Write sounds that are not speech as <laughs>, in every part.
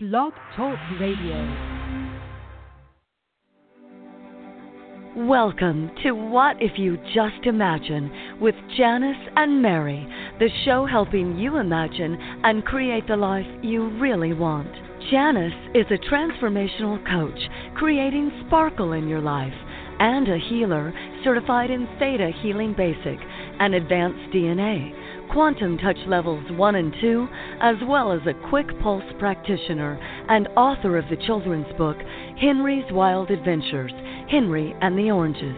Blog Talk Radio. Welcome to What If You Just Imagine with Janice and Mary, the show helping you imagine and create the life you really want. Janice is a transformational coach creating sparkle in your life and a healer certified in Theta Healing Basic and Advanced DNA quantum touch levels 1 and 2, as well as a quick pulse practitioner and author of the children's book Henry's Wild Adventures Henry and the Oranges.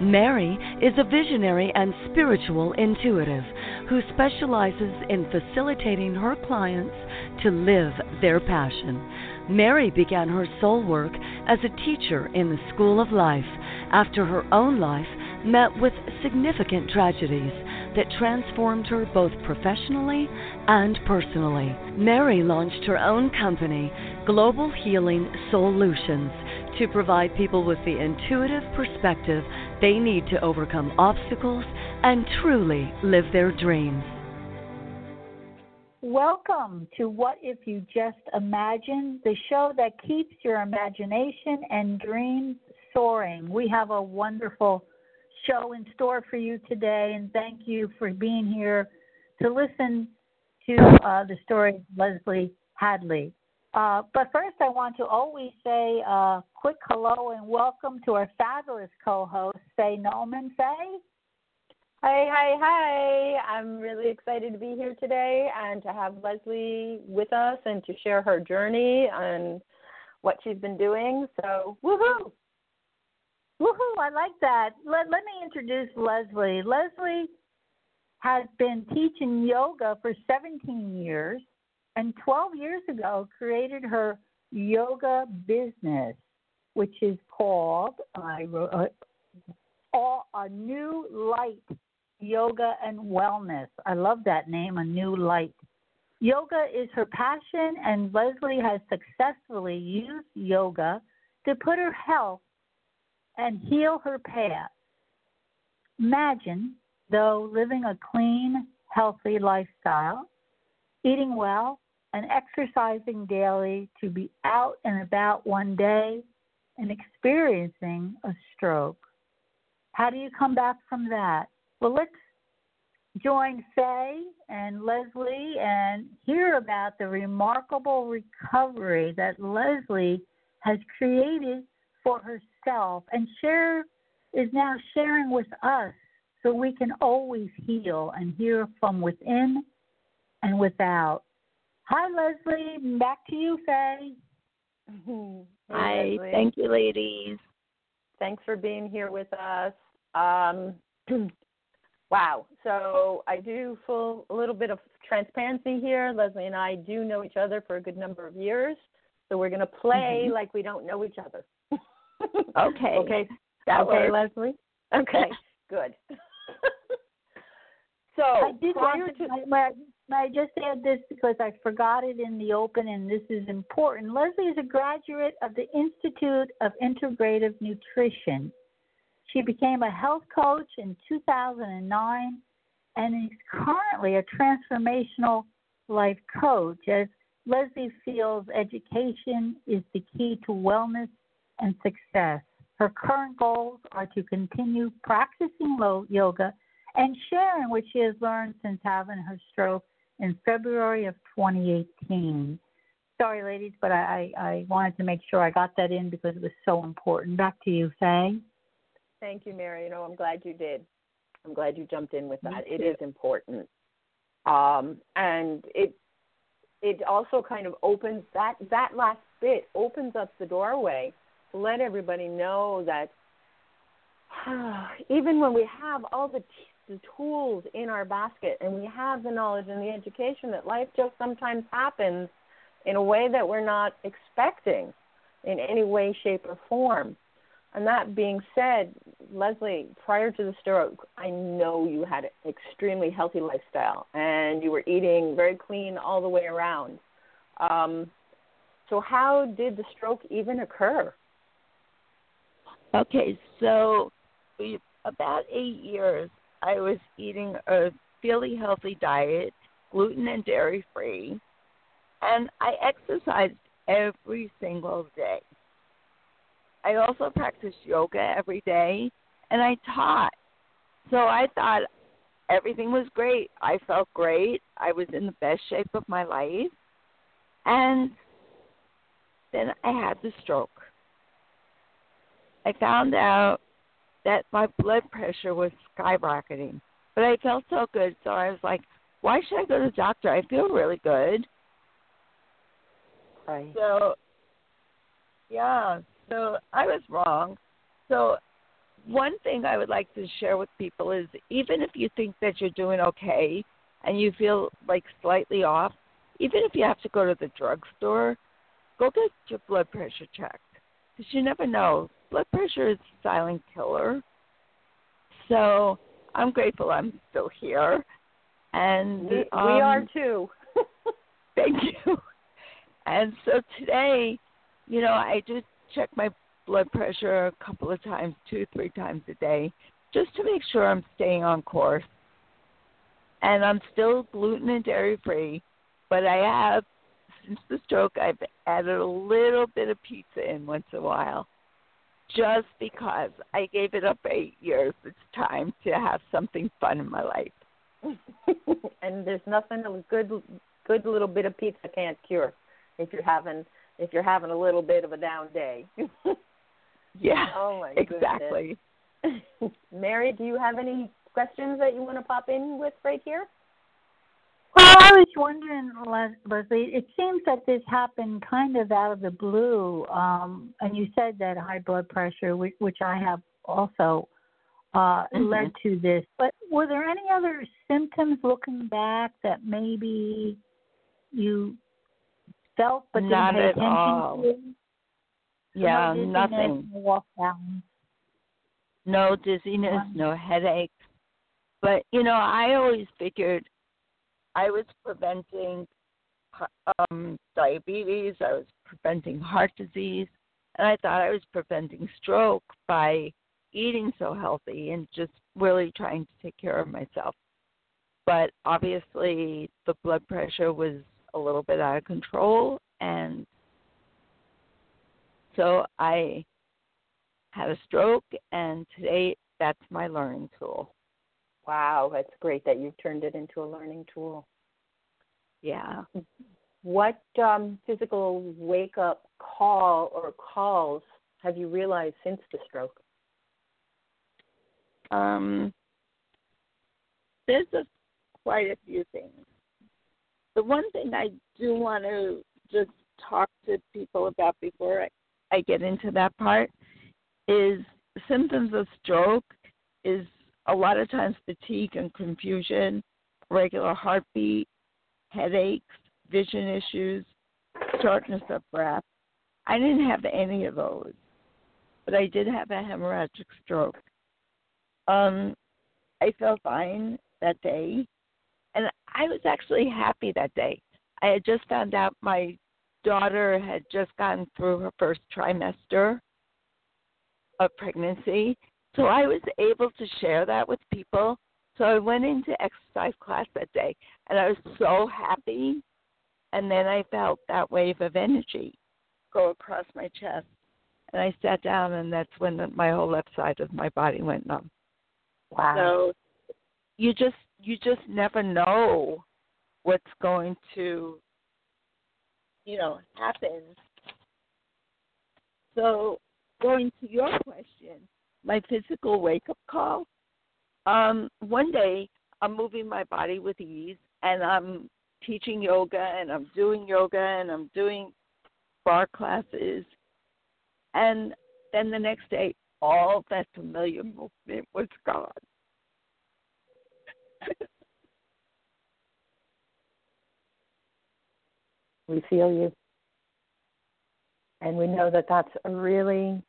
Mary is a visionary and spiritual intuitive who specializes in facilitating her clients to live their passion. Mary began her soul work as a teacher in the School of Life after her own life met with significant tragedies that transformed her both professionally and personally. Mary launched her own company, Global Healing Solutions, to provide people with the intuitive perspective they need to overcome obstacles and truly live their dreams. Welcome to What If You Just Imagine, the show that keeps your imagination and dreams soaring. We have a wonderful show in store for you today, and thank you for being here to listen to uh, the story of Leslie Hadley. Uh, but first, I want to always say a quick hello and welcome to our fabulous co host, Faye Noman. Faye? Hi, hi, hi. I'm really excited to be here today and to have Leslie with us and to share her journey and what she's been doing. So, woohoo! Woohoo! I like that. Let, let me introduce Leslie. Leslie has been teaching yoga for 17 years and 12 years ago created her yoga business, which is called I wrote, uh, a new light yoga and wellness. I love that name, a new light. Yoga is her passion, and Leslie has successfully used yoga to put her health and heal her path. Imagine, though, living a clean, healthy lifestyle, eating well, and exercising daily to be out and about one day and experiencing a stroke. How do you come back from that? Well, let's join Faye and Leslie and hear about the remarkable recovery that Leslie has created for herself and share is now sharing with us so we can always heal and hear from within and without. Hi, Leslie. Back to you, Faye. Hi. Leslie. Thank you, ladies. Thanks for being here with us. Um, <clears throat> wow. So I do full a little bit of transparency here. Leslie and I do know each other for a good number of years. So we're going to play mm-hmm. like we don't know each other. Okay. Okay. That okay, works. Leslie. Okay. <laughs> Good. <laughs> so I did want to, to I just add this because I forgot it in the open, and this is important. Leslie is a graduate of the Institute of Integrative Nutrition. She became a health coach in 2009 and is currently a transformational life coach. As Leslie feels education is the key to wellness and success. Her current goals are to continue practicing yoga and sharing what she has learned since having her stroke in February of 2018. Sorry, ladies, but I, I wanted to make sure I got that in because it was so important. Back to you, Faye. Thank you, Mary. You know, I'm glad you did. I'm glad you jumped in with that. It is important, um, and it it also kind of opens that that last bit opens up the doorway let everybody know that <sighs> even when we have all the the tools in our basket and we have the knowledge and the education that life just sometimes happens in a way that we're not expecting in any way, shape, or form. And that being said, Leslie, prior to the stroke, I know you had an extremely healthy lifestyle and you were eating very clean all the way around. Um, so, how did the stroke even occur? Okay, so about eight years I was eating a fairly healthy diet, gluten and dairy free, and I exercised every single day. I also practiced yoga every day and I taught. So I thought everything was great. I felt great. I was in the best shape of my life. And then I had the stroke. I found out that my blood pressure was skyrocketing. But I felt so good, so I was like, why should I go to the doctor? I feel really good. Right. So, yeah, so I was wrong. So, one thing I would like to share with people is even if you think that you're doing okay and you feel like slightly off, even if you have to go to the drugstore, go get your blood pressure checked because you never know. Blood pressure is a silent killer. So I'm grateful I'm still here. And We, um, we are too. <laughs> Thank you. And so today, you know, I do check my blood pressure a couple of times, two, three times a day, just to make sure I'm staying on course. And I'm still gluten and dairy free, but I have, since the stroke, I've added a little bit of pizza in once in a while, just because I gave it up eight years. It's time to have something fun in my life. <laughs> and there's nothing a good good little bit of pizza can't cure if you're having if you're having a little bit of a down day. <laughs> Yeah, oh my exactly. <laughs> Mary, do you have any questions that you want to pop in with right here? I was wondering, Leslie, it seems that this happened kind of out of the blue. Um, and you said that high blood pressure, which, which I have also, uh, Mhm. led to this. But were there any other symptoms looking back that maybe you felt but didn't pay at attention all. to? Yeah, nothing. no walk down. no dizziness, Wow. no headaches. But you know, I always figured I was preventing um, diabetes, I was preventing heart disease, and I thought I was preventing stroke by eating so healthy and just really trying to take care of myself. But obviously, the blood pressure was a little bit out of control, and so I had a stroke, and today that's my learning tool. Wow, that's great that you've turned it into a learning tool. Yeah. What um, physical wake up call or calls have you realized since the stroke? Um, there's a, quite a few things. The one thing I do want to just talk to people about before I, I get into that part is symptoms of stroke is a lot of times fatigue and confusion, regular heartbeat, headaches, vision issues, shortness of breath. I didn't have any of those, but I did have a hemorrhagic stroke. Um, I felt fine that day, and I was actually happy that day. I had just found out my daughter had just gotten through her first trimester of pregnancy, so I was able to share that with people. So I went into exercise class that day, and I was so happy. And then I felt that wave of energy go across my chest, and I sat down, and that's when the, my whole left side of my body went numb. Wow. So you just you just never know what's going to you know happen. So going to your question, my physical wake up call. Um, one day I'm moving my body with ease and I'm teaching yoga and I'm doing yoga and I'm doing barre classes and then the next day all that familiar movement was gone. We feel you. And we know that that's a really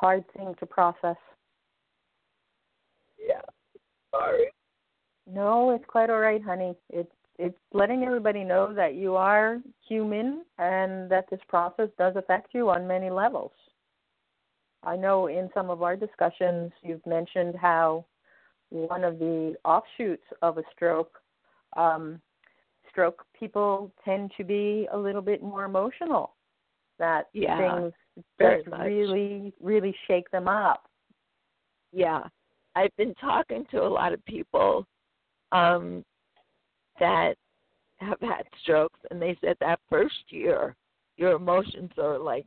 hard thing to process. Yeah. Sorry. No, it's quite all right, honey. It's it's letting everybody know that you are human and that this process does affect you on many levels. I know in some of our discussions you've mentioned how one of the offshoots of a stroke, um, stroke people tend to be a little bit more emotional that Yeah, things just really, really shake them up. Yeah. I've been talking to a lot of people um that have had strokes and they said that first year your emotions are like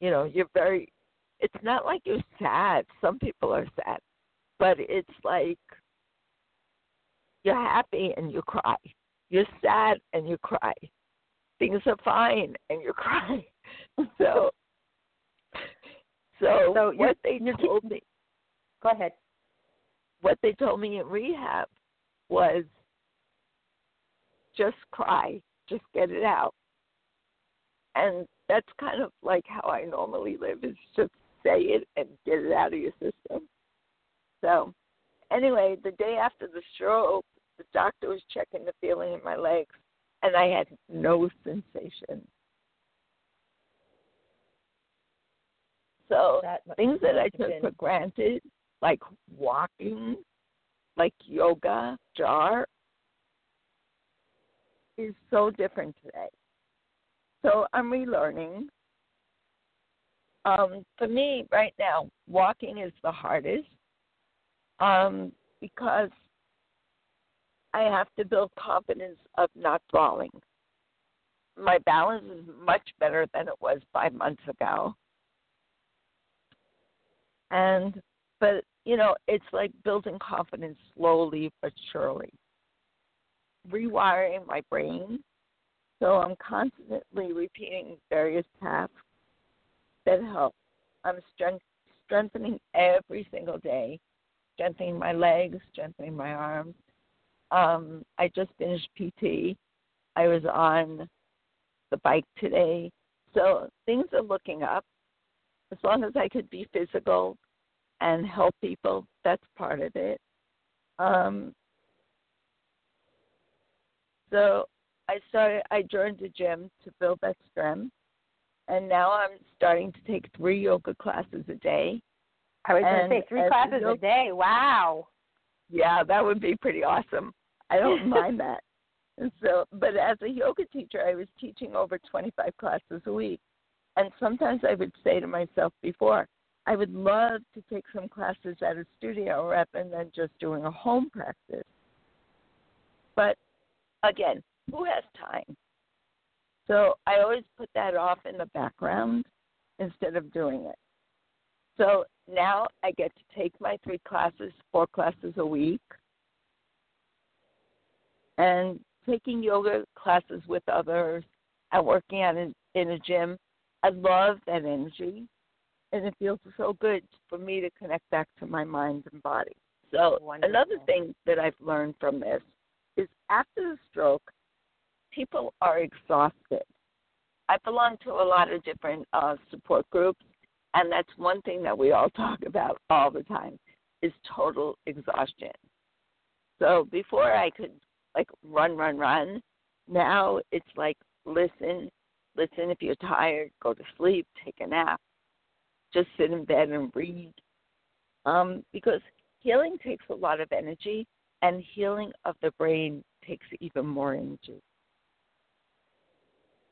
you know, you're very it's not like you're sad. Some people are sad. But it's like you're happy and you cry. You're sad and you cry. Things are fine and you <laughs> cry. <laughs> So so, So what they told me Go ahead. what they told me in rehab was just cry, just get it out. And that's kind of like how I normally live is just say it and get it out of your system. So anyway, the day after the stroke, the doctor was checking the feeling in my legs and I had no sensation. So That things that I took for granted, like walking, like yoga, jar, is so different today. So I'm relearning. Um, for me, right now, walking is the hardest um, because I have to build confidence of not falling. My balance is much better than it was five months ago and but you know it's like building confidence slowly but surely. Rewiring my brain. So i'm constantly repeating various tasks that help. I'm strength, strengthening every single day strengthening my legs strengthening my arms. Um i just finished pt i was on the bike today. So things are looking up as long as I could be physical and help people, that's part of it. Um, so I started. I joined the gym to build that strength, and now I'm starting to take three yoga classes a day. I was going to say three as a classes a day. Wow. Yeah, that would be pretty awesome. I don't <laughs> mind that. And so, but as a yoga teacher, I was teaching over 25 classes a week. And sometimes I would say to myself before, I would love to take some classes at a studio rather than just doing a home practice. But again, who has time? So I always put that off in the background instead of doing it. So now I get to take my three classes, four classes a week, and taking yoga classes with others and working out in, in a gym. I love that energy, and it feels so good for me to connect back to my mind and body. So Wonderful. another thing that I've learned from this is after the stroke, people are exhausted. I belong to a lot of different uh, support groups, and that's one thing that we all <laughs> talk about all the time is total exhaustion. So before I could like run, run, run, now it's like listen, listen. If you're tired, go to sleep, take a nap, just sit in bed and read. Um, because healing takes a lot of energy, and healing of the brain takes even more energy.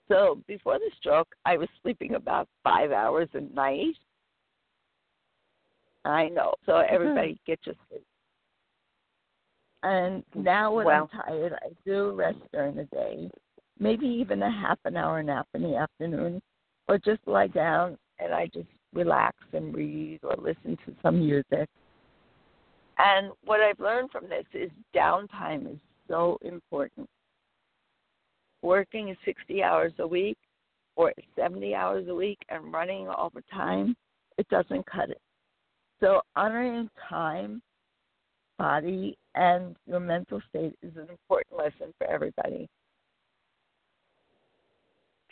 So before the stroke, I was sleeping about five hours a night. I know. So everybody get your sleep. And now when Well- I'm tired, I do rest during the day, maybe even a half an hour nap in the afternoon, or just lie down and I just relax and read or listen to some music. And what I've learned from this is downtime is so important. Working 60 hours a week or 70 hours a week and running all the time, it doesn't cut it. So honoring time, body, and your mental state is an important lesson for everybody.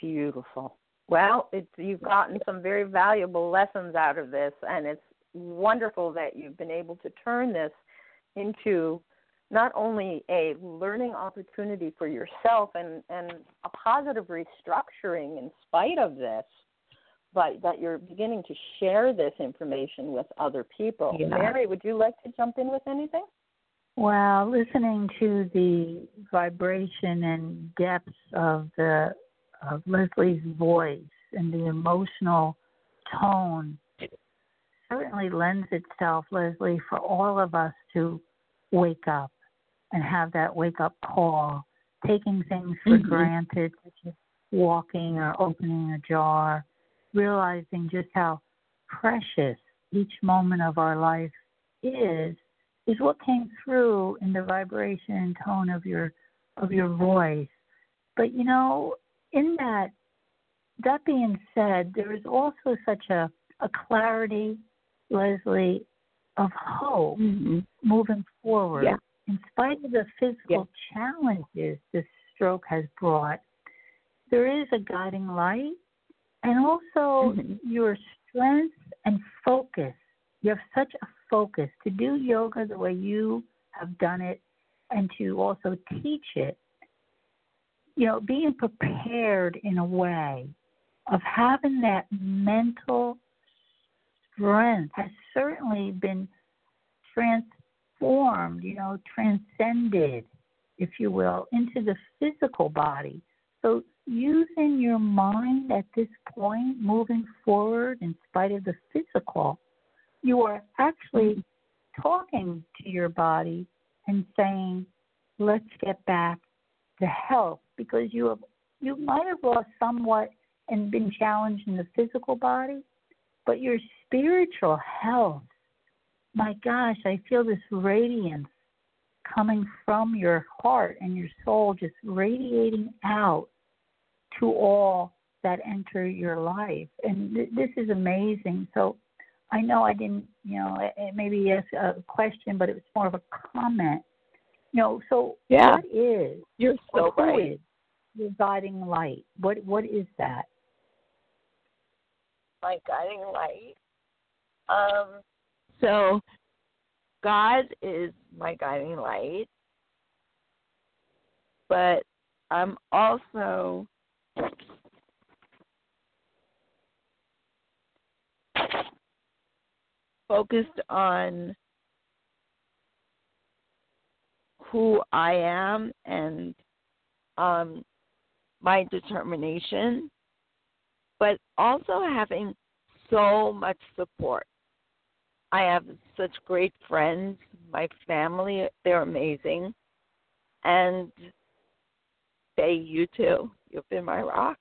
Beautiful. Well, it's you've gotten some very valuable lessons out of this, and it's wonderful that you've been able to turn this into not only a learning opportunity for yourself and, and a positive restructuring in spite of this, but that you're beginning to share this information with other people. Yeah. Mary, would you like to jump in with anything? Well, listening to the vibration and depths of the of Leslie's voice and the emotional tone certainly lends itself, Leslie, for all of us to wake up and have that wake up call, taking things for Mhm. granted, such as walking or opening a jar, realizing just how precious each moment of our life is, is what came through in the vibration and tone of your of your voice. But you know, in that that being said, there is also such a, a clarity, Leslie, of hope hmm moving forward. Yeah. In spite of the physical challenges this stroke has brought, there is a guiding light and also Mhm. your strength and focus. You have such a focus to do yoga the way you have done it and to also teach it. You know, being prepared in a way of having that mental strength has certainly been transformed, you know, transcended, if you will, into the physical body. So, using your mind at this point, moving forward in spite of the physical, you are actually mm-hmm. talking to your body and saying, let's get back to health because you have you might have lost somewhat and been challenged in the physical body, but your spiritual health, my gosh, I feel this radiance coming from your heart and your soul just radiating out to all that enter your life. And th- this is amazing. So I know I didn't, you know, eh, eh, maybe ask a question, but it was more of a comment. You know, so Yeah. what is You're so right. Is your guiding light? What what is that? my guiding light. Um, so God is my guiding light, but I'm also focused on who I am and um, my determination but also having so much support. I have such great friends, my family, they're amazing. And Faye, you too. You've been my rock.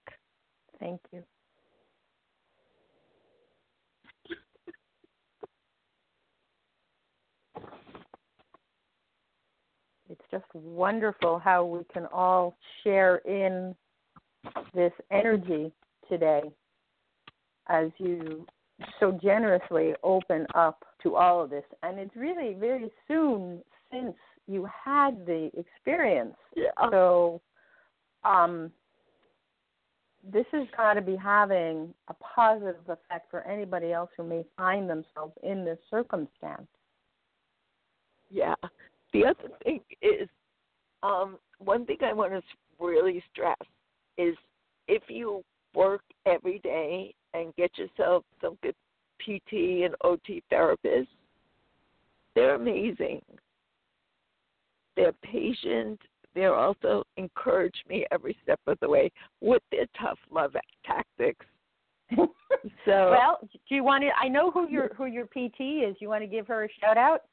Thank you. It's just wonderful how we can all share in this energy today as you so generously open up to all of this. And it's really very soon since you had the experience. Yeah. So um, this has got to be having a positive effect for anybody else who may find themselves in this circumstance. Yeah. The other thing is, um, one thing I want to really stress is if you work every day and get yourself some good PT and OT therapists, they're amazing. They're patient. They're also encourage me every step of the way with their tough love tactics. <laughs> So well, do you want to? I know who your who your PT is. You want to give her a shout out?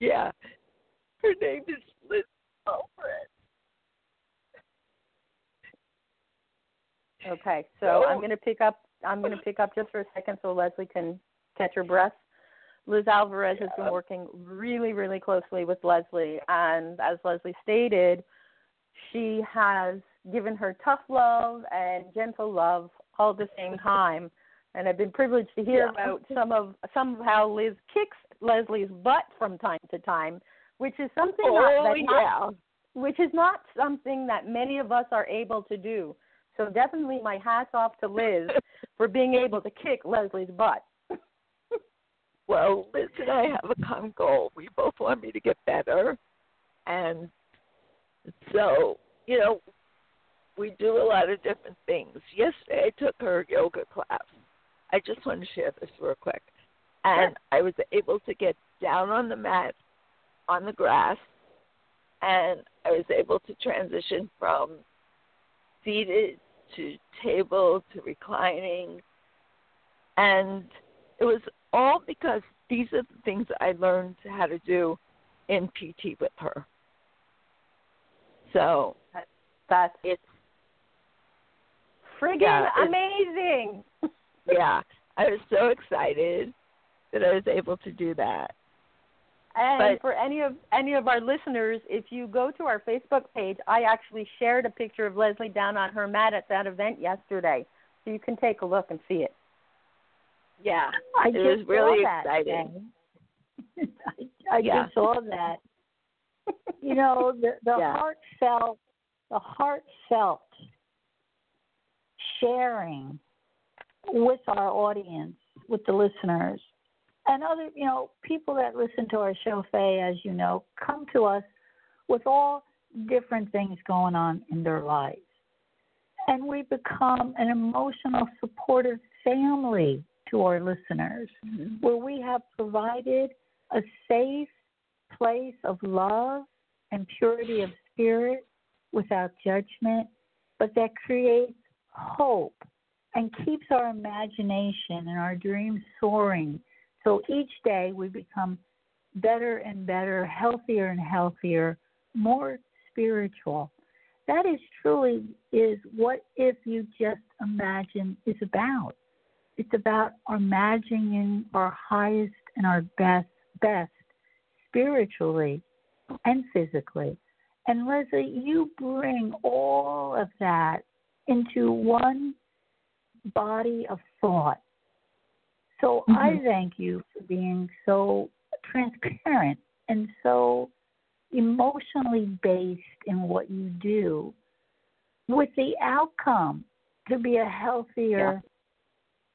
yeah, her name is Liz Alfred. Okay, so I'm going to pick up. I'm going to pick up just for a second so Leslie can catch her breath. Liz Alvarez has been working really, really closely with Leslie, and as Leslie stated, she has given her tough love and gentle love all at the same time. And I've been privileged to hear Yeah. about some of some of how Liz kicks Leslie's butt from time to time, which is something Oh not, that not which is not something that many of us are able to do. So definitely my hats off to Liz for being able to kick Leslie's butt. <laughs> Well, Liz and I have a common goal. We both want me to get better. And so, you know, we do a lot of different things. Yesterday I took her yoga class. I just want to share this real quick. And I was able to get down on the mat on the grass and I was able to transition from seated to table to reclining. And it was all because these are the things I learned how to do in PT with her. So that's it's friggin' yeah, amazing. <laughs> yeah, I was so excited that I was able to do that. And But- for any of any of our listeners, if you go to our Facebook page, I actually shared a picture of Leslie down on her mat at that event yesterday, so you can take a look and see it. Yeah, I it just was really saw that exciting. <laughs> I, I Yeah. just saw that. You know, the the Yeah. heartfelt, the heartfelt sharing with our audience, with the listeners, and other, you know, people that listen to our show, Faye, as you know, come to us with all different things going on in their lives. And we become an emotional, supportive family to our listeners Mhm. where we have provided a safe place of love and purity of spirit without judgment, but that creates hope and keeps our imagination and our dreams soaring. So each day we become better and better, healthier and healthier, more spiritual. That is truly is what if you just imagine is about. It's about imagining our highest and our best best spiritually and physically. And Leslie, you bring all of that into one body of thought. So I Mhm. thank you for being so transparent and so emotionally based in what you do with the outcome to be a healthier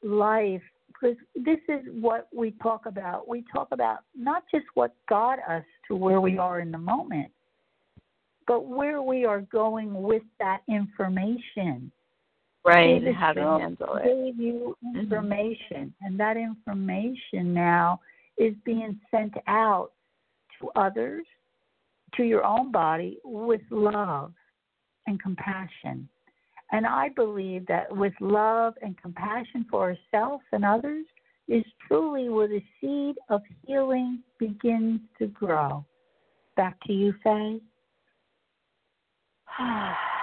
life because this is what we talk about. We talk about not just what got us to where we are in the moment, but where we are going with that information. Right, David how to handle it. Gave you mm-hmm. information, and that information now is being sent out to others, to your own body, with love and compassion. And I believe that with love and compassion for ourselves and others is truly where the seed of healing begins to grow. Back to you, Faye. <sighs> <sighs> <sighs>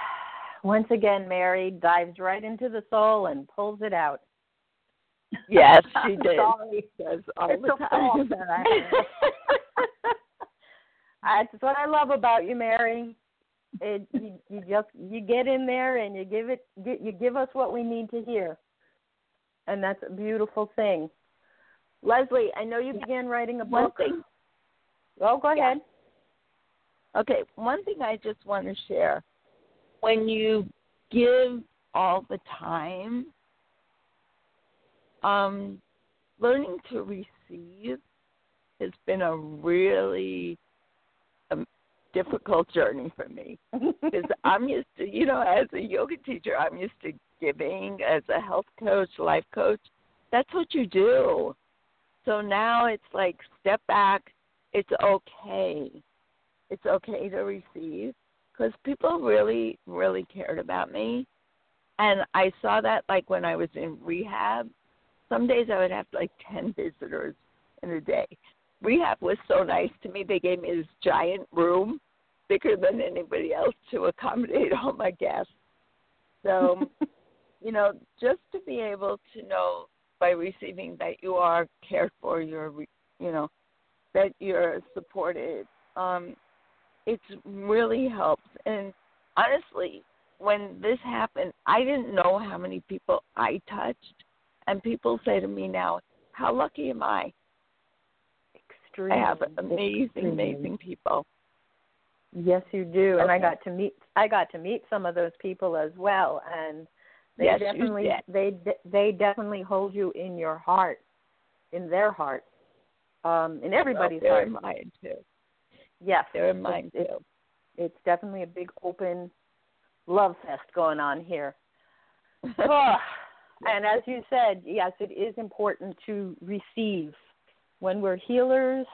Once again, Mary dives right into the soul and pulls it out. Yes, <laughs> she did. Sorry. Does all It's the time. that <laughs> I That's what I love about you, Mary. It, you, you just you get in there and you give it you give us what we need to hear, and that's a beautiful thing. Leslie, I know you began writing a One book. thing Oh, go Yeah. ahead. Okay, one thing I just want to share. When you give all the time, um, learning to receive has been a really um, difficult journey for me <laughs> because I'm used to, you know, as a yoga teacher, I'm used to giving. As a health coach, life coach, that's what you do. So now it's like step back. It's okay it's okay to receive because people really really cared about me. And i saw that like when i was in rehab. Some days i would have like <laughs> ten visitors in a day. Rehab was so nice to me. They gave me this giant room. Bigger than anybody else to accommodate all my guests. So <laughs> you know just to be able to know by receiving that you are cared for you're re- you know that you're supported um it's really helps and honestly when this happened i didn't know how many people i touched. And people say to me now how lucky am i? Extremely. i have amazing extremely. amazing people. Yes, you do, and I got to meet I got to meet some of those people as well, and they Yes, definitely they they definitely hold you in your heart, in their heart, um, in everybody's they're heart. mine too Yes, they're in mine It's- too it's definitely a big open love fest going on here. <laughs> Ugh. and as you said, yes, it is important to receive when we're healers,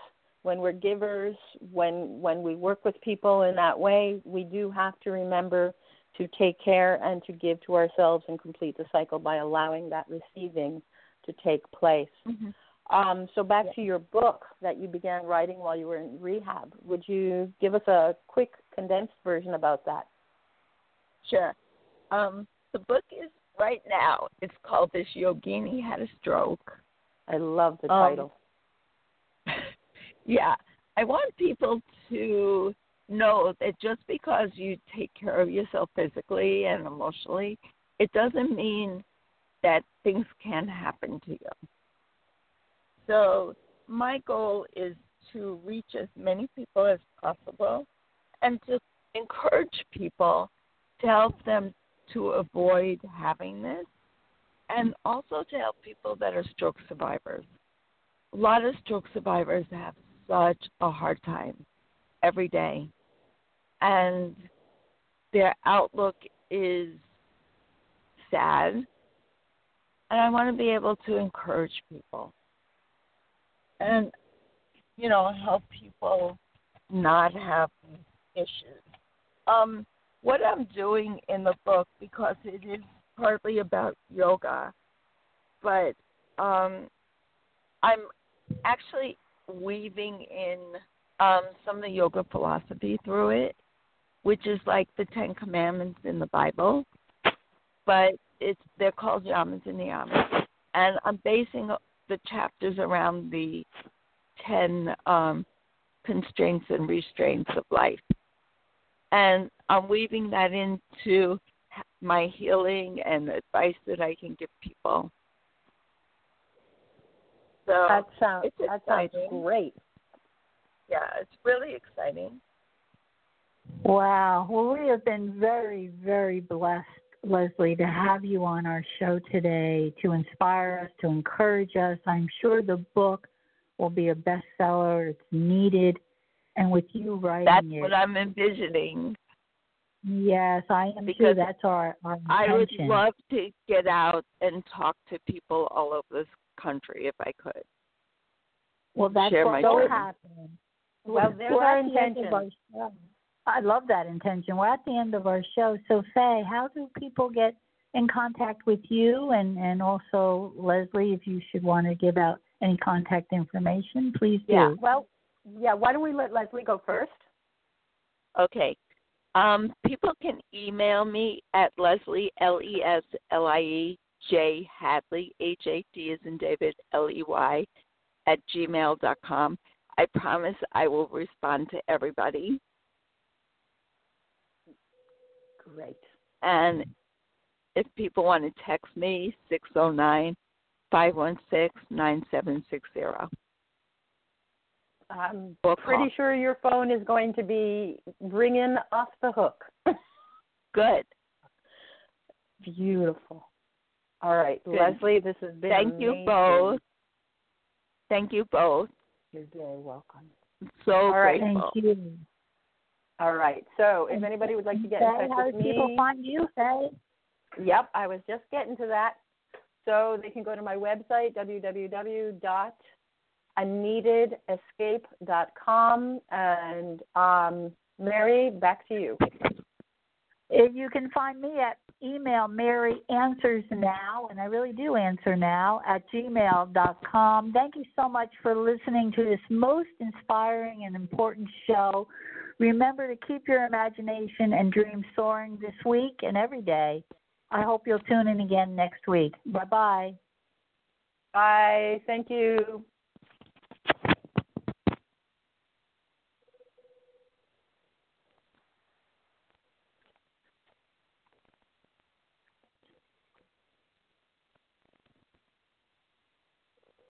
when we're givers, when when we work with people in that way. We do have to remember to take care and to give to ourselves and complete the cycle by allowing that receiving to take place. Mm-hmm. Um, so back to your book that you began writing while you were in rehab. Would you give us a quick condensed version about that? Sure. Um, the book is right now. It's called "This Yogini Had a Stroke." I love the Um, title. <laughs> yeah, I want people to know that just because you take care of yourself physically and emotionally, it doesn't mean that things can happen to you. So, my goal is to reach as many people as possible and to encourage people to help them to avoid having this and also to help people that are stroke survivors. A lot of stroke survivors have such a hard time every day, and their outlook is sad. And I want to be able to encourage people and, you know, help people not have issues. Um, what I'm doing in the book, because it is partly about yoga, but um, I'm actually weaving in um, some of the yoga philosophy through it, which is like the Ten Commandments in the Bible, but it's they're called yamas and niyamas, and I'm basing the chapters around the ten um, constraints and restraints of life, and I'm weaving that into my healing and advice that I can give people. So That sounds that sounds great. yeah, it's really exciting. Wow. Well, we have been very, very blessed, Leslie, to have you on our show today to inspire us, to encourage us. I'm sure the book will be a bestseller. It's needed. And with you writing That's it, what I'm envisioning. yes, I am too. Because That's our, our I would love to get out and talk to people all over this country if I could. well, that's share what my will dreams. happen. Well, We're- there's our at the end of intention. Our show. I love that intention. We're at the end of our show. So, Faye, how do people get in contact with you and, and also Leslie, if you should want to give out any contact information, please do. Yeah. Well, yeah. Why don't we let Leslie go first? Okay. Um, people can email me at Leslie L E S L I E J Hadley H A D is in David L E Y at gmail dot com. I promise I will respond to everybody. Great. And if people want to text me, six zero nine five one six nine seven six zero. I'm Or pretty call. sure your phone is going to be ringing off the hook. <laughs> Good. Beautiful. All right, Good. Leslie, this has been Thank you both. Thank you both. You're very welcome. So All right. grateful. Thank you. All right. So, if anybody would like to get in Faye, touch how with do people me, find you, Faye? Yep, I was just getting to that. So they can go to my website, www.akneadedescape.com. And um, Mary, back to you. You can find me at email Mary Answers Now, and I really do answer now at gmail.com. Thank you so much for listening to this most inspiring and important show. Remember to keep your imagination and dreams soaring this week and every day. I hope you'll tune in again next week. Bye bye. Bye. Thank you.